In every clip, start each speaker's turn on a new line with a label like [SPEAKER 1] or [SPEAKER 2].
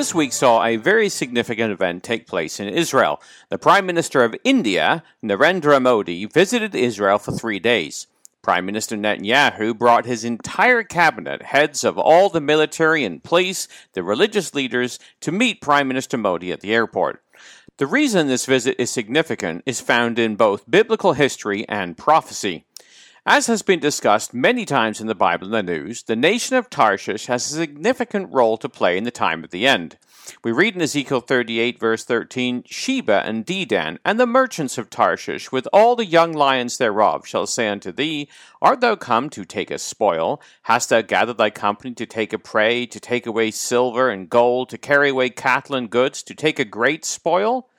[SPEAKER 1] this week saw a very significant event take place in Israel. The Prime Minister of India, Narendra Modi, visited Israel for three days. Prime Minister Netanyahu brought his entire cabinet, heads of all the military and police, the religious leaders, to meet Prime Minister Modi at the airport. The reason this visit is significant is found in both biblical history and prophecy. As has been discussed many times in the Bible and the news, the nation of Tarshish has a significant role to play in the time of the end. We read in Ezekiel 38, verse 13 Sheba and Dedan, and the merchants of Tarshish, with all the young lions thereof, shall say unto thee, Art thou come to take a spoil? Hast thou gathered thy company to take a prey, to take away silver and gold, to carry away cattle and goods, to take a great spoil?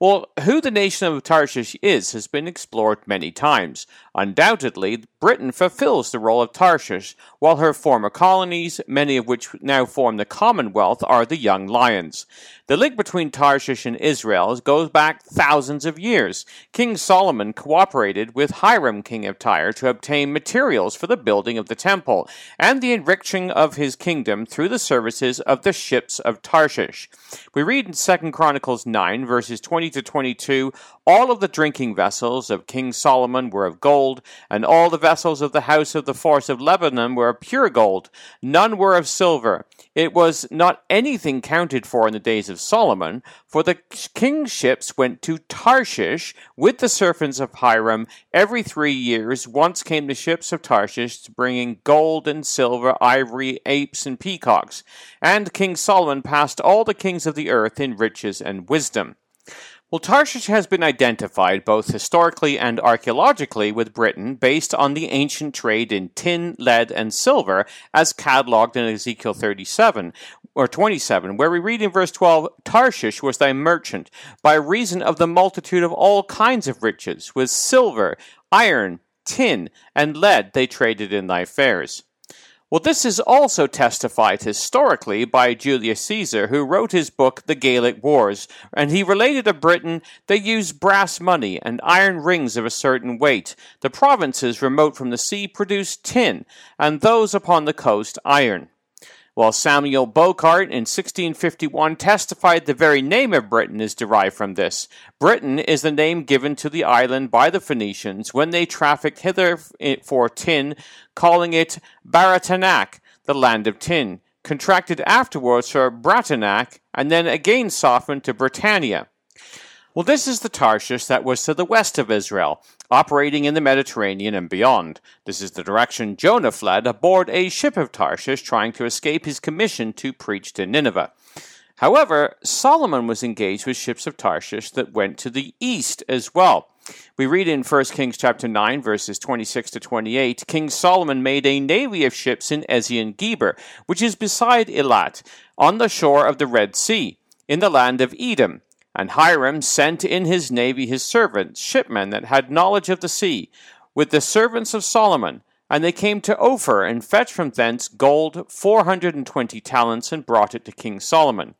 [SPEAKER 1] Well, who the nation of Tarshish is has been explored many times. Undoubtedly, Britain fulfills the role of Tarshish, while her former colonies, many of which now form the Commonwealth, are the young lions. The link between Tarshish and Israel goes back thousands of years. King Solomon cooperated with Hiram, king of Tyre, to obtain materials for the building of the temple and the enriching of his kingdom through the services of the ships of Tarshish. We read in 2 Chronicles 9, verses 20 to 22 All of the drinking vessels of King Solomon were of gold, and all the vessels of the house of the forest of Lebanon were of pure gold. None were of silver. It was not anything counted for in the days of Solomon, for the king's ships went to Tarshish with the servants of Hiram every three years. Once came the ships of Tarshish bringing gold and silver, ivory, apes, and peacocks. And King Solomon passed all the kings of the earth in riches and wisdom. Well, Tarshish has been identified both historically and archaeologically with Britain based on the ancient trade in tin, lead, and silver as catalogued in Ezekiel 37 or 27, where we read in verse 12 Tarshish was thy merchant by reason of the multitude of all kinds of riches, with silver, iron, tin, and lead they traded in thy fairs. Well, this is also testified historically by Julius Caesar, who wrote his book, The Gallic Wars, and he related of Britain they used brass money and iron rings of a certain weight. The provinces remote from the sea produced tin, and those upon the coast iron while Samuel Bochart in 1651 testified the very name of Britain is derived from this. Britain is the name given to the island by the Phoenicians when they trafficked hither eh, for tin, calling it Baratanac, the land of tin, contracted afterwards for Bratanac, and then again softened to Britannia. Well, this is the Tarshish that was to the west of Israel, operating in the Mediterranean and beyond. This is the direction Jonah fled aboard a ship of Tarshish trying to escape his commission to preach to Nineveh. However, Solomon was engaged with ships of Tarshish that went to the east as well. We read in 1 Kings chapter 9 verses 26 to 28, King Solomon made a navy of ships in Ezion Geber, which is beside Elat, on the shore of the Red Sea, in the land of Edom. And Hiram sent in his navy his servants, shipmen that had knowledge of the sea, with the servants of Solomon. And they came to Ophir, and fetched from thence gold four hundred and twenty talents, and brought it to King Solomon.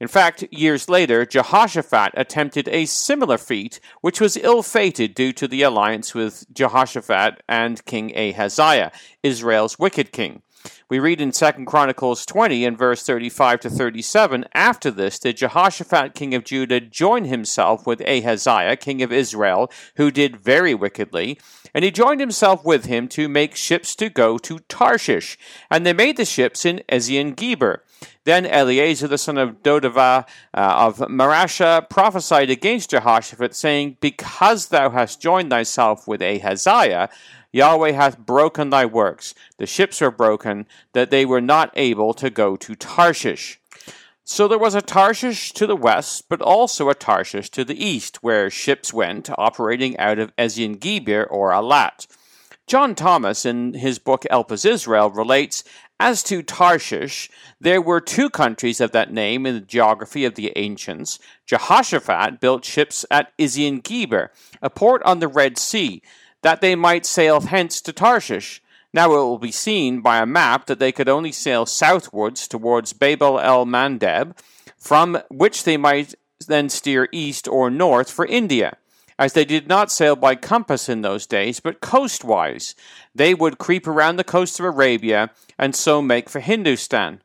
[SPEAKER 1] In fact, years later, Jehoshaphat attempted a similar feat, which was ill fated due to the alliance with Jehoshaphat and King Ahaziah, Israel's wicked king. We read in 2 Chronicles 20 and verse 35 to 37, After this did Jehoshaphat king of Judah join himself with Ahaziah king of Israel, who did very wickedly, and he joined himself with him to make ships to go to Tarshish, and they made the ships in Ezion Geber. Then Eleazar the son of Dodavah uh, of Mareshah prophesied against Jehoshaphat, saying, Because thou hast joined thyself with Ahaziah, Yahweh hath broken thy works. The ships were broken, that they were not able to go to Tarshish. So there was a Tarshish to the west, but also a Tarshish to the east, where ships went, operating out of Ezion Geber or Alat. John Thomas, in his book Elpis Israel, relates As to Tarshish, there were two countries of that name in the geography of the ancients. Jehoshaphat built ships at Ezion Geber, a port on the Red Sea that they might sail hence to Tarshish. Now it will be seen by a map that they could only sail southwards towards Babel el Mandeb, from which they might then steer east or north for India. As they did not sail by compass in those days, but coastwise, they would creep around the coast of Arabia and so make for Hindustan.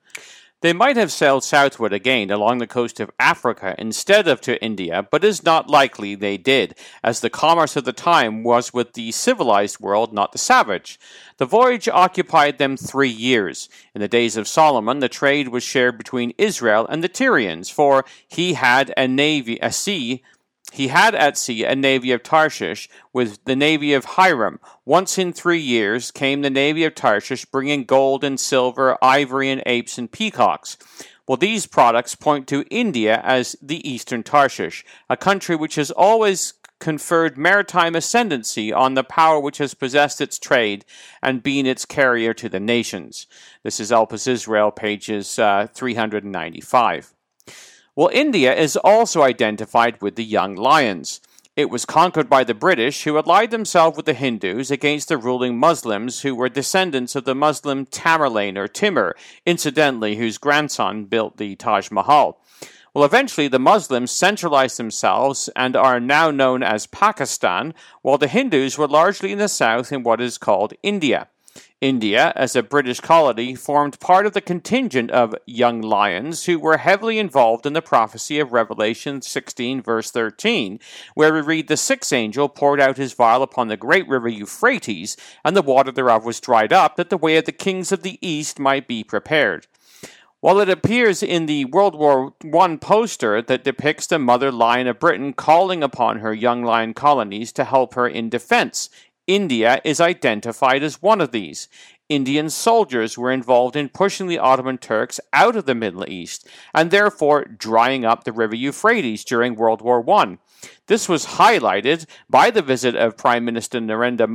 [SPEAKER 1] They might have sailed southward again along the coast of Africa instead of to India, but it is not likely they did, as the commerce of the time was with the civilized world, not the savage. The voyage occupied them three years. In the days of Solomon, the trade was shared between Israel and the Tyrians, for he had a navy, a sea, he had at sea a navy of Tarshish with the navy of Hiram. Once in three years came the navy of Tarshish bringing gold and silver, ivory and apes and peacocks. Well, these products point to India as the eastern Tarshish, a country which has always conferred maritime ascendancy on the power which has possessed its trade and been its carrier to the nations. This is Elpis Israel, pages uh, 395. Well, India is also identified with the young lions. It was conquered by the British, who allied themselves with the Hindus against the ruling Muslims, who were descendants of the Muslim Tamerlane or Timur, incidentally, whose grandson built the Taj Mahal. Well, eventually the Muslims centralized themselves and are now known as Pakistan, while the Hindus were largely in the south in what is called India. India, as a British colony, formed part of the contingent of young lions who were heavily involved in the prophecy of Revelation 16, verse 13, where we read, The sixth angel poured out his vial upon the great river Euphrates, and the water thereof was dried up, that the way of the kings of the east might be prepared. While it appears in the World War I poster that depicts the mother lion of Britain calling upon her young lion colonies to help her in defense, India is identified as one of these. Indian soldiers were involved in pushing the Ottoman Turks out of the Middle East and therefore drying up the river Euphrates during World War I. This was highlighted by the visit of Prime Minister Narendra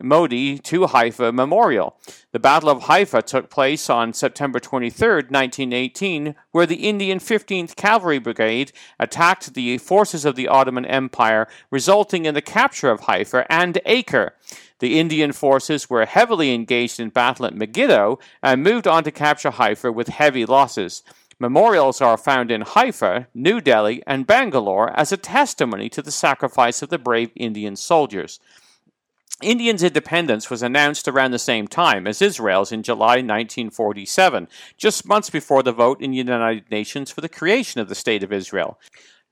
[SPEAKER 1] Modi to Haifa Memorial. The Battle of Haifa took place on September 23, 1918, where the Indian 15th Cavalry Brigade attacked the forces of the Ottoman Empire, resulting in the capture of Haifa and Acre. The Indian forces were heavily engaged in battle at Megiddo and moved on to capture Haifa with heavy losses. Memorials are found in Haifa, New Delhi, and Bangalore as a testimony to the sacrifice of the brave Indian soldiers. Indians' independence was announced around the same time as Israel's in July 1947, just months before the vote in the United Nations for the creation of the State of Israel.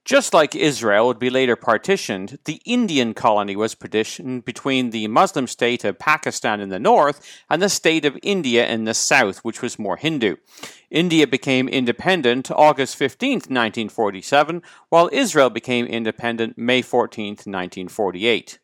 [SPEAKER 1] Just like Israel would be later partitioned, the Indian colony was partitioned between the Muslim state of Pakistan in the north and the state of India in the south, which was more Hindu. India became independent August 15, 1947, while Israel became independent May 14, 1948.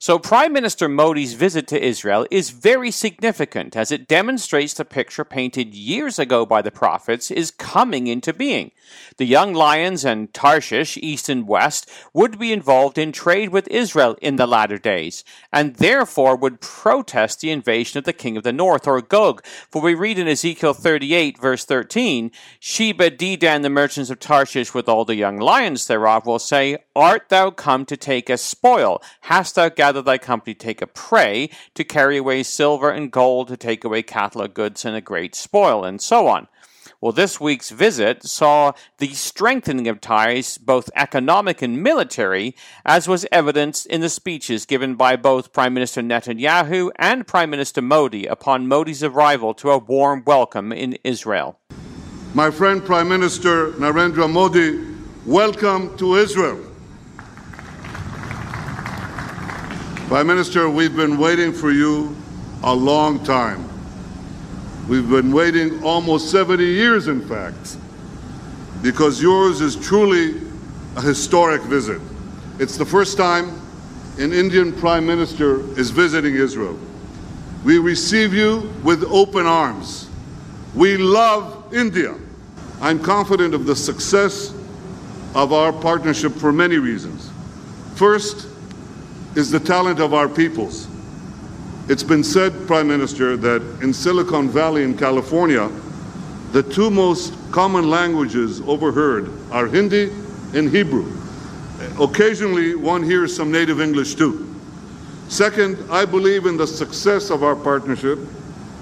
[SPEAKER 1] So, Prime Minister Modi's visit to Israel is very significant as it demonstrates the picture painted years ago by the prophets is coming into being. The young lions and Tarshish, east and west, would be involved in trade with Israel in the latter days, and therefore would protest the invasion of the king of the north, or Gog. For we read in Ezekiel 38, verse 13, Sheba, Dedan, the merchants of Tarshish, with all the young lions thereof, will say, Art thou come to take a spoil? Hast thou gathered gather thy company take a prey, to carry away silver and gold, to take away cattle and goods and a great spoil, and so on. Well, this week's visit saw the strengthening of ties, both economic and military, as was evidenced in the speeches given by both Prime Minister Netanyahu and Prime Minister Modi upon Modi's arrival to a warm welcome in Israel.
[SPEAKER 2] My friend Prime Minister Narendra Modi, welcome to Israel. Prime Minister, we've been waiting for you a long time. We've been waiting almost 70 years, in fact, because yours is truly a historic visit. It's the first time an Indian Prime Minister is visiting Israel. We receive you with open arms. We love India. I'm confident of the success of our partnership for many reasons. First, is the talent of our peoples. It's been said, Prime Minister, that in Silicon Valley in California, the two most common languages overheard are Hindi and Hebrew. Occasionally, one hears some native English too. Second, I believe in the success of our partnership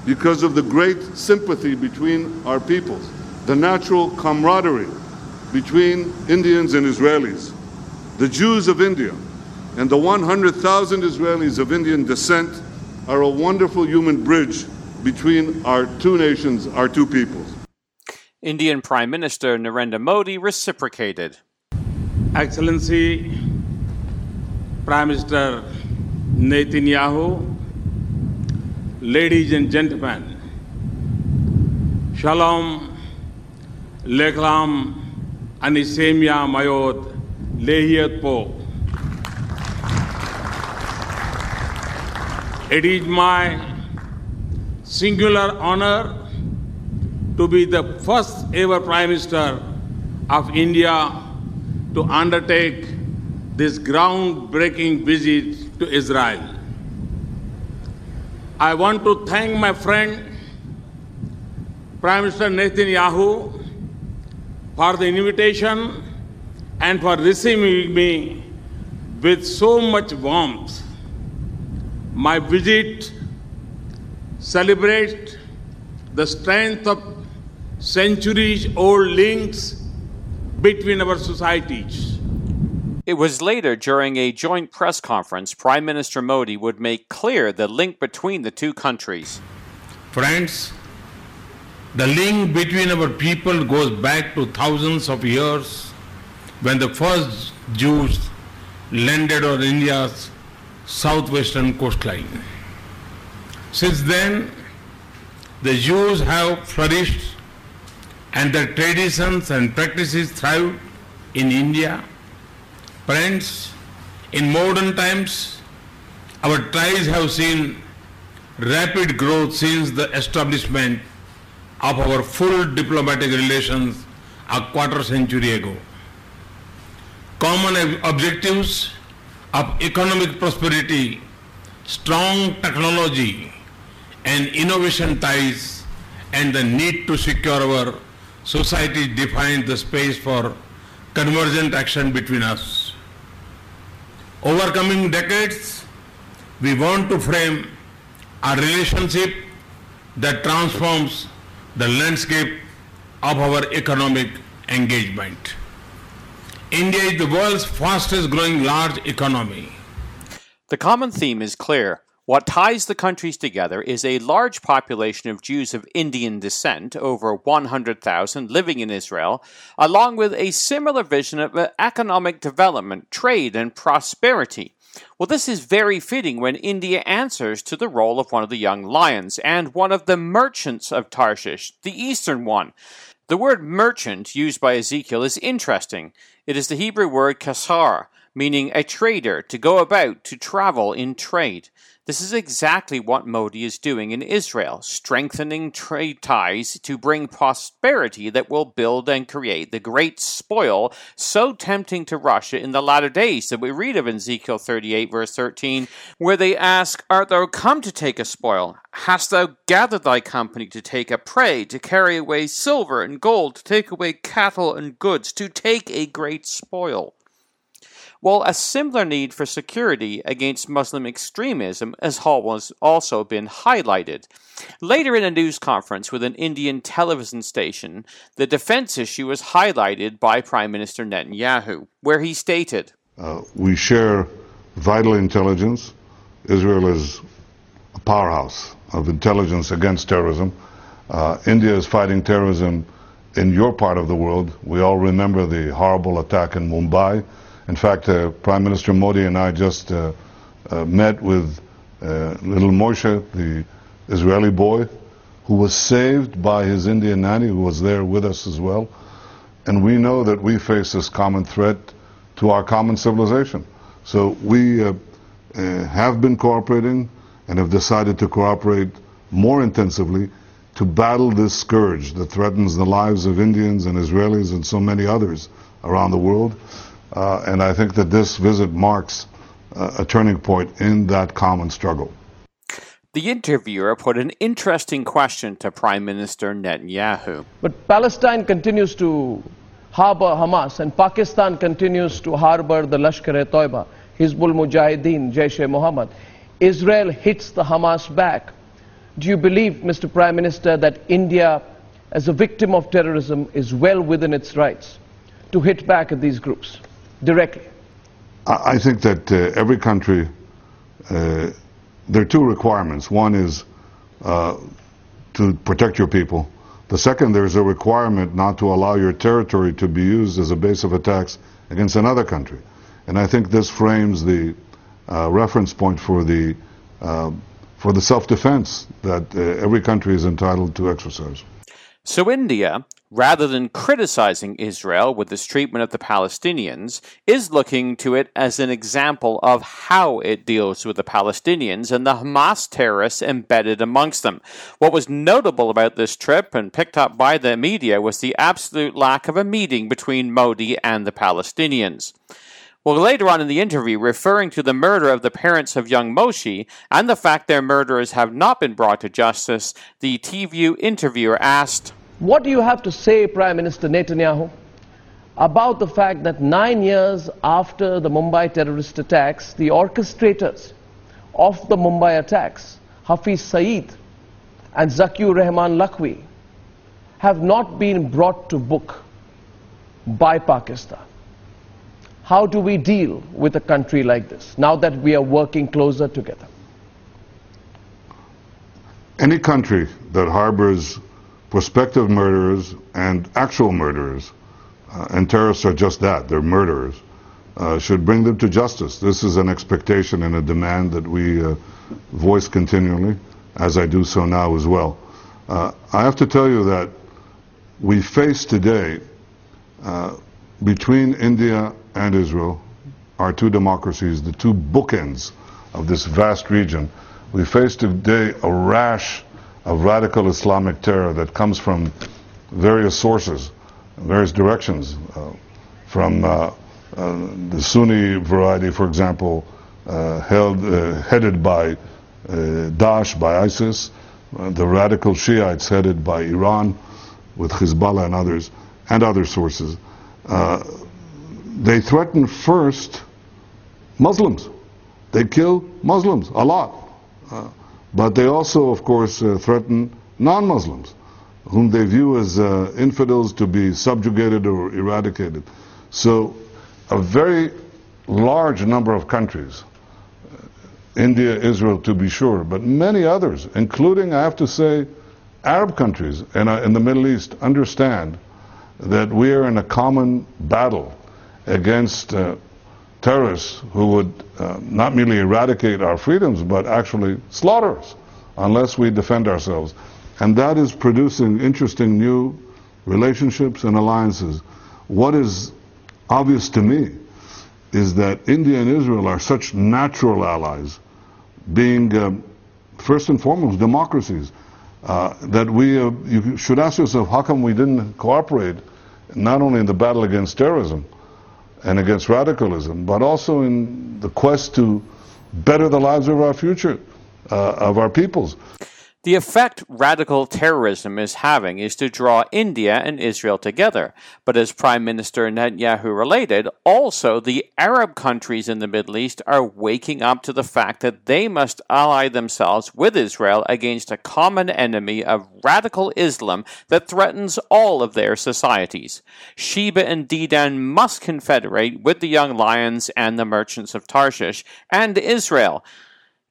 [SPEAKER 2] because of the great sympathy between our peoples, the natural camaraderie between Indians and Israelis. The Jews of India and the 100,000 Israelis of Indian descent are a wonderful human bridge between our two nations, our two peoples.
[SPEAKER 1] Indian Prime Minister Narendra Modi reciprocated.
[SPEAKER 3] Excellency Prime Minister Netanyahu, ladies and gentlemen, Shalom, Leklam, Anisemia Mayot, Lehiat Po. It is my singular honor to be the first ever Prime Minister of India to undertake this groundbreaking visit to Israel. I want to thank my friend, Prime Minister Netanyahu, for the invitation and for receiving me with so much warmth. My visit celebrates the strength of centuries old links between our societies.
[SPEAKER 1] It was later during a joint press conference Prime Minister Modi would make clear the link between the two countries.
[SPEAKER 4] Friends, the link between our people goes back to thousands of years when the first Jews landed on India's southwestern coastline. Since then, the Jews have flourished and their traditions and practices thrive in India. Friends, in modern times, our ties have seen rapid growth since the establishment of our full diplomatic relations a quarter century ago. Common objectives of economic prosperity, strong technology, and innovation ties, and the need to secure our society defined the space for convergent action between us. Overcoming decades, we want to frame a relationship that transforms the landscape of our economic engagement. India is the world's fastest growing large economy.
[SPEAKER 1] The common theme is clear. What ties the countries together is a large population of Jews of Indian descent, over 100,000, living in Israel, along with a similar vision of uh, economic development, trade, and prosperity. Well, this is very fitting when India answers to the role of one of the young lions and one of the merchants of Tarshish, the eastern one. The word merchant used by Ezekiel is interesting. It is the Hebrew word kasar, meaning a trader, to go about, to travel in trade. This is exactly what Modi is doing in Israel, strengthening trade ties to bring prosperity that will build and create the great spoil so tempting to Russia in the latter days that we read of in Ezekiel 38, verse 13, where they ask, Art thou come to take a spoil? Hast thou gathered thy company to take a prey, to carry away silver and gold, to take away cattle and goods, to take a great spoil? While a similar need for security against Muslim extremism has also been highlighted. Later in a news conference with an Indian television station, the defense issue was highlighted by Prime Minister Netanyahu, where he stated
[SPEAKER 2] uh, We share vital intelligence. Israel is a powerhouse of intelligence against terrorism. Uh, India is fighting terrorism in your part of the world. We all remember the horrible attack in Mumbai. In fact, uh, Prime Minister Modi and I just uh, uh, met with uh, little Moshe, the Israeli boy, who was saved by his Indian nanny, who was there with us as well. And we know that we face this common threat to our common civilization. So we uh, have been cooperating and have decided to cooperate more intensively to battle this scourge that threatens the lives of Indians and Israelis and so many others around the world. Uh, and I think that this visit marks uh, a turning point in that common struggle.
[SPEAKER 1] The interviewer put an interesting question to Prime Minister Netanyahu.
[SPEAKER 5] But Palestine continues to harbor Hamas, and Pakistan continues to harbor the Lashkar-e-Toiba, Hizbul Mujahideen, Jaish-e-Mohammed. Israel hits the Hamas back. Do you believe, Mr. Prime Minister, that India, as a victim of terrorism, is well within its rights to hit back at these groups? Directly?
[SPEAKER 2] I think that uh, every country, uh, there are two requirements. One is uh, to protect your people. The second, there's a requirement not to allow your territory to be used as a base of attacks against another country. And I think this frames the uh, reference point for the, uh, for the self-defense that uh, every country is entitled to exercise.
[SPEAKER 1] So India, rather than criticizing Israel with its treatment of the Palestinians, is looking to it as an example of how it deals with the Palestinians and the Hamas terrorists embedded amongst them. What was notable about this trip and picked up by the media was the absolute lack of a meeting between Modi and the Palestinians. Well, later on in the interview, referring to the murder of the parents of young Moshe and the fact their murderers have not been brought to justice, the TVU interviewer asked,
[SPEAKER 5] What do you have to say, Prime Minister Netanyahu, about the fact that nine years after the Mumbai terrorist attacks, the orchestrators of the Mumbai attacks, Hafiz Saeed and Zakiur Rahman Lakhvi, have not been brought to book by Pakistan? How do we deal with a country like this now that we are working closer together?
[SPEAKER 2] Any country that harbors prospective murderers and actual murderers, uh, and terrorists are just that, they're murderers, uh, should bring them to justice. This is an expectation and a demand that we uh, voice continually, as I do so now as well. Uh, I have to tell you that we face today, uh, between India and Israel, our two democracies, the two bookends of this vast region, we face today a rash of radical Islamic terror that comes from various sources, various directions, uh, from uh, uh, the Sunni variety, for example, uh, held, uh, headed by uh, Daesh, by ISIS, the radical Shiites headed by Iran with Hezbollah and others, and other sources. they threaten first Muslims. They kill Muslims a lot. Uh, but they also, of course, uh, threaten non-Muslims, whom they view as uh, infidels to be subjugated or eradicated. So a very large number of countries, India, Israel to be sure, but many others, including, I have to say, Arab countries in, in the Middle East, understand that we are in a common battle against uh, terrorists who would uh, not merely eradicate our freedoms, but actually slaughter us unless we defend ourselves. And that is producing interesting new relationships and alliances. What is obvious to me is that India and Israel are such natural allies, being um, first and foremost democracies, uh, that we uh, you should ask yourself how come we didn't cooperate not only in the battle against terrorism, and against radicalism, but also in the quest to better the lives of our future, uh, of our peoples.
[SPEAKER 1] The effect radical terrorism is having is to draw India and Israel together. But as Prime Minister Netanyahu related, also the Arab countries in the Middle East are waking up to the fact that they must ally themselves with Israel against a common enemy of radical Islam that threatens all of their societies. Sheba and Dedan must confederate with the Young Lions and the Merchants of Tarshish and Israel.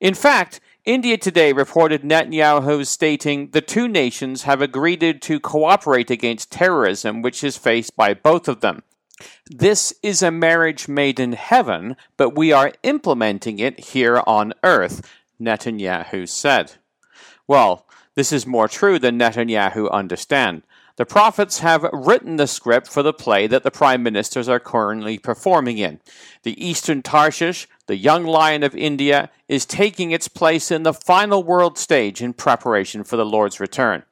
[SPEAKER 1] In fact, India Today reported Netanyahu stating the two nations have agreed to cooperate against terrorism, which is faced by both of them. This is a marriage made in heaven, but we are implementing it here on earth, Netanyahu said. Well, this is more true than Netanyahu understand. The prophets have written the script for the play that the prime ministers are currently performing in. The Eastern Tarshish, the young lion of India, is taking its place in the final world stage in preparation for the Lord's return.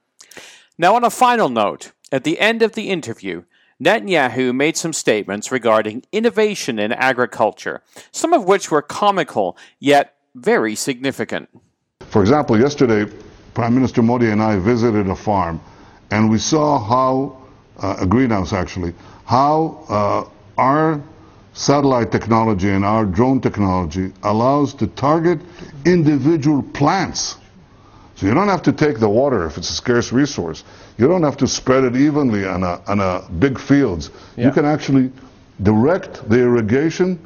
[SPEAKER 1] Now, on a final note, at the end of the interview, Netanyahu made some statements regarding innovation in agriculture, some of which were comical yet very significant.
[SPEAKER 2] For example, yesterday, Prime Minister Modi and I visited a farm and we saw how, uh, a greenhouse actually, how uh, our satellite technology and our drone technology allows to target individual plants. So you don't have to take the water if it's a scarce resource. You don't have to spread it evenly on a, on a big fields. Yeah. You can actually direct the irrigation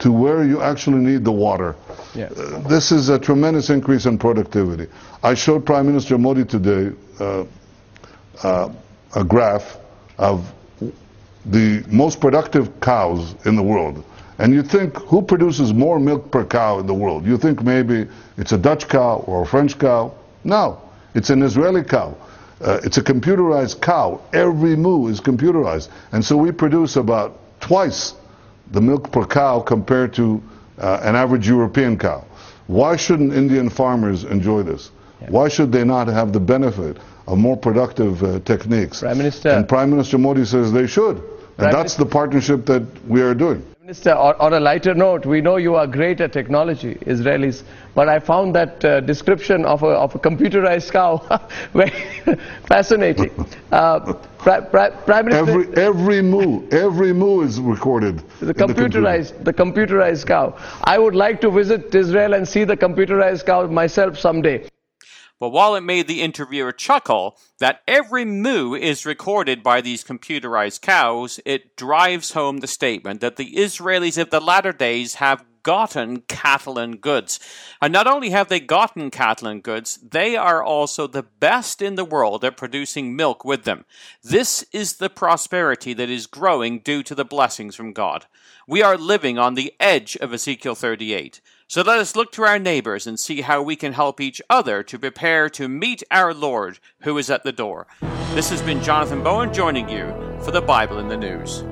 [SPEAKER 2] to where you actually need the water. Yeah. Uh, this is a tremendous increase in productivity. I showed Prime Minister Modi today uh, uh, a graph of the most productive cows in the world. And you think, who produces more milk per cow in the world? You think maybe it's a Dutch cow or a French cow? No, it's an Israeli cow. Uh, it's a computerized cow. Every moo is computerized. And so we produce about twice the milk per cow compared to uh, an average European cow. Why shouldn't Indian farmers enjoy this? Yeah. Why should they not have the benefit of more productive uh, techniques?
[SPEAKER 5] Prime Minister.
[SPEAKER 2] And Prime Minister Modi says they should. And that's the partnership that we are doing.
[SPEAKER 5] Minister, on a lighter note, we know you are great at technology, Israelis, but I found that uh, description of a, of a computerized cow very fascinating. Uh, Prime Minister,
[SPEAKER 2] every every moo, every moo is recorded.
[SPEAKER 5] The computerized, the, the computerized cow. I would like to visit Israel and see the computerized cow myself someday.
[SPEAKER 1] But while it made the interviewer chuckle that every moo is recorded by these computerized cows, it drives home the statement that the Israelis of the latter days have gotten cattle and goods. And not only have they gotten cattle and goods, they are also the best in the world at producing milk with them. This is the prosperity that is growing due to the blessings from God. We are living on the edge of Ezekiel 38. So let us look to our neighbors and see how we can help each other to prepare to meet our Lord who is at the door. This has been Jonathan Bowen joining you for the Bible in the News.